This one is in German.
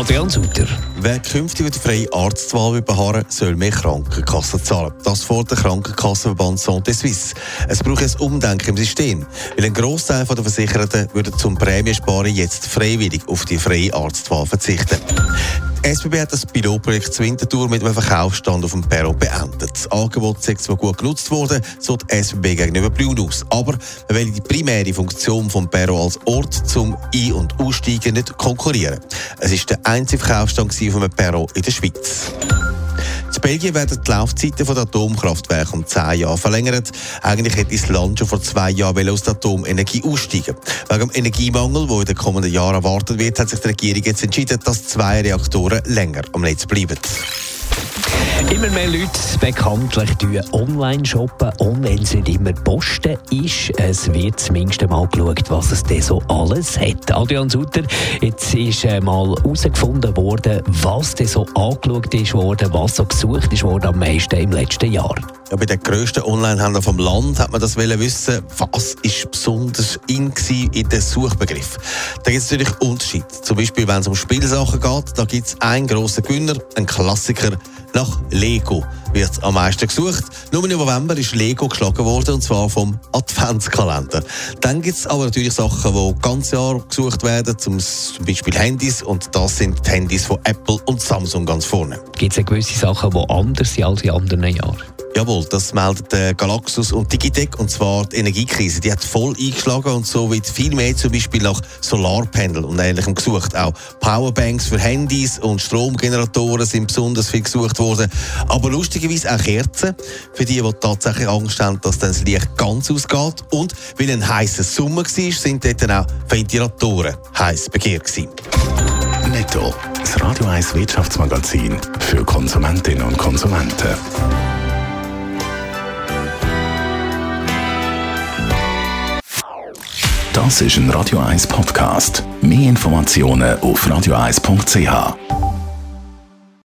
Adrian Sutter. Wer künftig die freie Arztwahl beharren soll mehr Krankenkassen zahlen. Das fordert der Krankenkassenverband Santé Suisse. Es braucht ein Umdenken im System, weil ein Großteil der Versicherten würde zum Prämiensparen jetzt freiwillig auf die freie Arztwahl verzichten. Die SBB hat das Pilotprojekt Winterthur mit einem Verkaufsstand auf dem Perron beendet. Das Angebot ist zwar gut genutzt worden, so die SBB gegenüber Blue aus. Aber man will die primäre Funktion vom Perron als Ort zum Ein- und Aussteigen nicht konkurrieren. Es ist der einzige Verkaufsstand auf einem Perron in der Schweiz. Belgien werden die Laufzeiten der Atomkraftwerke um 10 Jahre verlängert. Eigentlich hätte das Land schon vor zwei Jahren aus der Atomenergie aussteigen Wegen dem Energiemangel, der in den kommenden Jahren erwartet wird, hat sich die Regierung jetzt entschieden, dass zwei Reaktoren länger am Netz bleiben. Immer mehr Leute bekanntlich online shoppen und wenn es nicht immer Posten ist, es wird zumindest mal geschaut, was es denn so alles hat. Adrian Sutter, jetzt ist äh, mal herausgefunden worden, was denn so angeschaut worden, was so gesucht worden am meisten im letzten Jahr. Ja, bei den grössten Online-Händlern vom Land hat man das wissen, was ist besonders in in den Suchbegriff. Da gibt es natürlich Unterschiede. Zum Beispiel, wenn es um Spielsachen geht, da gibt es einen grossen Gewinner, einen Klassiker, nach Lego wird am meisten gesucht. Nur im November ist Lego geschlagen worden, und zwar vom Adventskalender. Dann gibt es aber natürlich Sachen, die ganz Jahr gesucht werden, zum Beispiel Handys, und das sind die Handys von Apple und Samsung ganz vorne. Gibt es gewisse Sachen, die anders sind als in anderen Jahren? Jawohl, das meldet äh, Galaxus und Digitec und zwar die Energiekrise. Die hat voll eingeschlagen und so wird viel mehr zum Beispiel nach Solarpanel und Ähnlichem gesucht. Auch Powerbanks für Handys und Stromgeneratoren sind besonders viel gesucht worden. Aber lustigerweise auch Kerzen für die, die tatsächlich Angst haben, dass dann das Licht ganz ausgeht. Und weil ein heißer Sommer war, sind dort dann auch Ventilatoren heiß begehrt. Netto. Das Radio 1 Wirtschaftsmagazin für Konsumentinnen und Konsumenten. Das ist ein Radio 1 Podcast. Mehr Informationen auf radio1.ch.